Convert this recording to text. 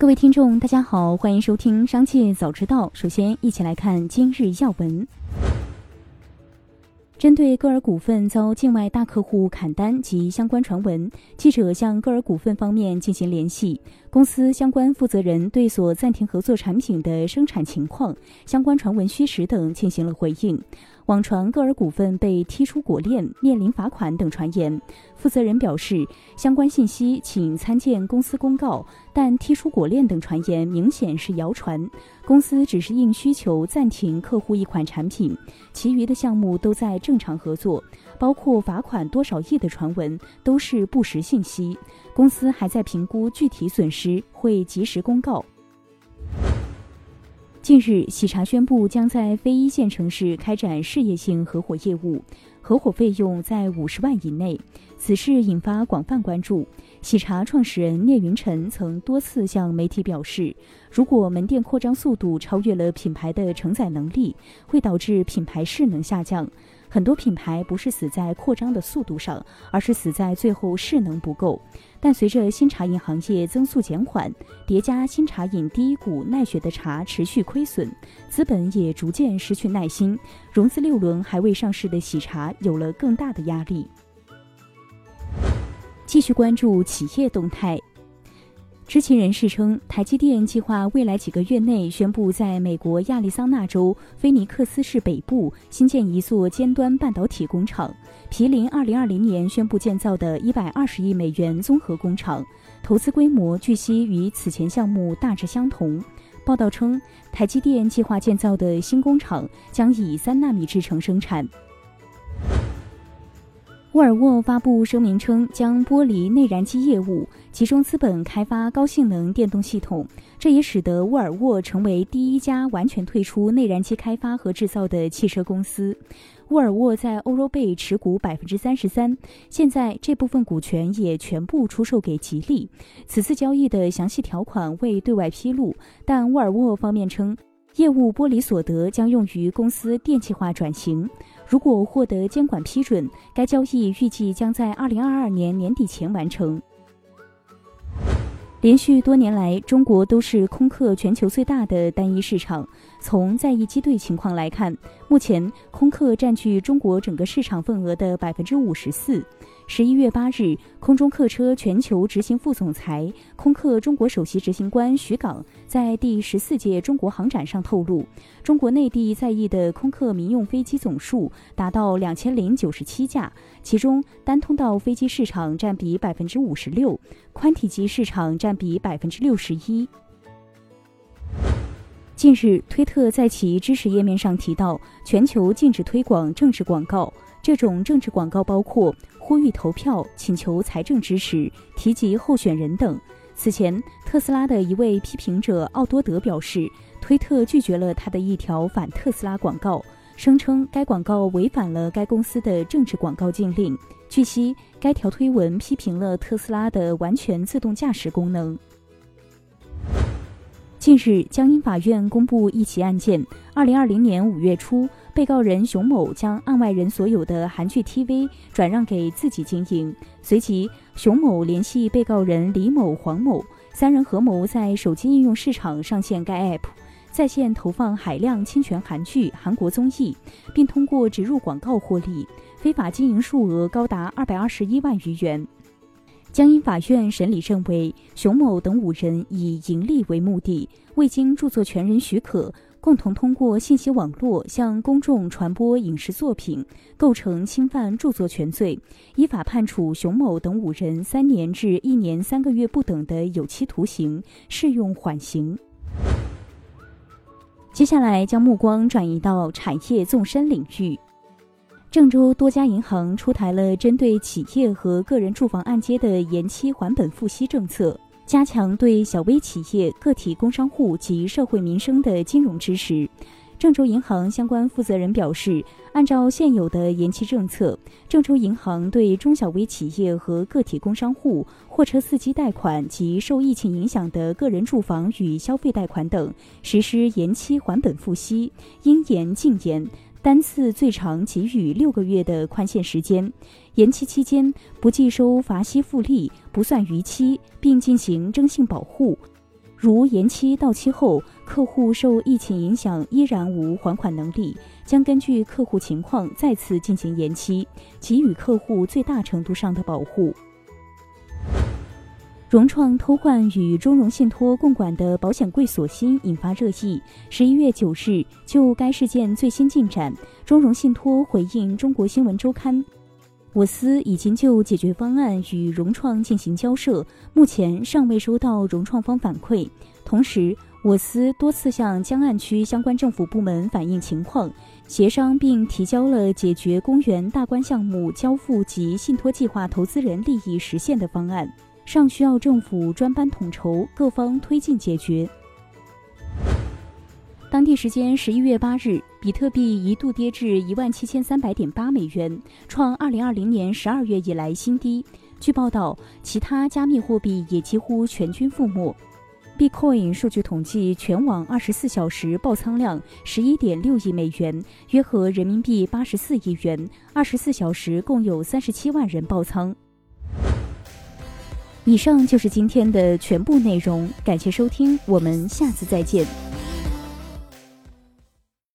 各位听众，大家好，欢迎收听《商界早知道》。首先，一起来看今日要闻。针对歌尔股份遭境外大客户砍单及相关传闻，记者向歌尔股份方面进行联系，公司相关负责人对所暂停合作产品的生产情况、相关传闻虚实等进行了回应。网传歌尔股份被踢出果链、面临罚款等传言，负责人表示，相关信息请参见公司公告。但踢出果链等传言明显是谣传，公司只是应需求暂停客户一款产品，其余的项目都在正常合作，包括罚款多少亿的传闻都是不实信息。公司还在评估具体损失，会及时公告。近日，喜茶宣布将在非一线城市开展事业性合伙业务，合伙费用在五十万以内。此事引发广泛关注。喜茶创始人聂云辰曾多次向媒体表示，如果门店扩张速度超越了品牌的承载能力，会导致品牌势能下降。很多品牌不是死在扩张的速度上，而是死在最后势能不够。但随着新茶饮行业增速减缓，叠加新茶饮第一股耐雪的茶持续亏损，资本也逐渐失去耐心，融资六轮还未上市的喜茶有了更大的压力。继续关注企业动态。知情人士称，台积电计划未来几个月内宣布在美国亚利桑那州菲尼克斯市北部新建一座尖端半导体工厂，毗邻2020年宣布建造的120亿美元综合工厂，投资规模据悉与此前项目大致相同。报道称，台积电计划建造的新工厂将以三纳米制程生产。沃尔沃发布声明称，将剥离内燃机业务，集中资本开发高性能电动系统。这也使得沃尔沃成为第一家完全退出内燃机开发和制造的汽车公司。沃尔沃在欧洲贝持股百分之三十三，现在这部分股权也全部出售给吉利。此次交易的详细条款未对外披露，但沃尔沃方面称。业务剥离所得将用于公司电气化转型。如果获得监管批准，该交易预计将在二零二二年年底前完成。连续多年来，中国都是空客全球最大的单一市场。从在役机队情况来看，目前空客占据中国整个市场份额的百分之五十四。十一月八日，空中客车全球执行副总裁、空客中国首席执行官徐岗在第十四届中国航展上透露，中国内地在役的空客民用飞机总数达到两千零九十七架，其中单通道飞机市场占比百分之五十六，宽体机市场占比百分之六十一。近日，推特在其知识页面上提到，全球禁止推广政治广告。这种政治广告包括呼吁投票、请求财政支持、提及候选人等。此前，特斯拉的一位批评者奥多德表示，推特拒绝了他的一条反特斯拉广告，声称该广告违反了该公司的政治广告禁令。据悉，该条推文批评了特斯拉的完全自动驾驶功能。近日，江阴法院公布一起案件。二零二零年五月初，被告人熊某将案外人所有的韩剧 TV 转让给自己经营。随即，熊某联系被告人李某、黄某三人合谋在手机应用市场上线该 App，在线投放海量侵权韩剧、韩国综艺，并通过植入广告获利，非法经营数额高达二百二十一万余元。江阴法院审理认为，熊某等五人以盈利为目的，未经著作权人许可，共同通过信息网络向公众传播影视作品，构成侵犯著作权罪，依法判处熊某等五人三年至一年三个月不等的有期徒刑，适用缓刑。接下来将目光转移到产业纵深领域。郑州多家银行出台了针对企业和个人住房按揭的延期还本付息政策，加强对小微企业、个体工商户及社会民生的金融支持。郑州银行相关负责人表示，按照现有的延期政策，郑州银行对中小微企业和个体工商户、货车司机贷款及受疫情影响的个人住房与消费贷款等实施延期还本付息，应延尽延。单次最长给予六个月的宽限时间，延期期间不计收罚息复利，不算逾期，并进行征信保护。如延期到期后，客户受疫情影响依然无还款能力，将根据客户情况再次进行延期，给予客户最大程度上的保护。融创偷换与中融信托共管的保险柜锁芯引发热议。十一月九日，就该事件最新进展，中融信托回应中国新闻周刊：“我司已经就解决方案与融创进行交涉，目前尚未收到融创方反馈。同时，我司多次向江岸区相关政府部门反映情况，协商并提交了解决公园大观项目交付及信托计划投资人利益实现的方案。”尚需要政府专班统筹，各方推进解决。当地时间十一月八日，比特币一度跌至一万七千三百点八美元，创二零二零年十二月以来新低。据报道，其他加密货币也几乎全军覆没。Bitcoin 数据统计，全网二十四小时爆仓量十一点六亿美元，约合人民币八十四亿元，二十四小时共有三十七万人爆仓。以上就是今天的全部内容，感谢收听，我们下次再见。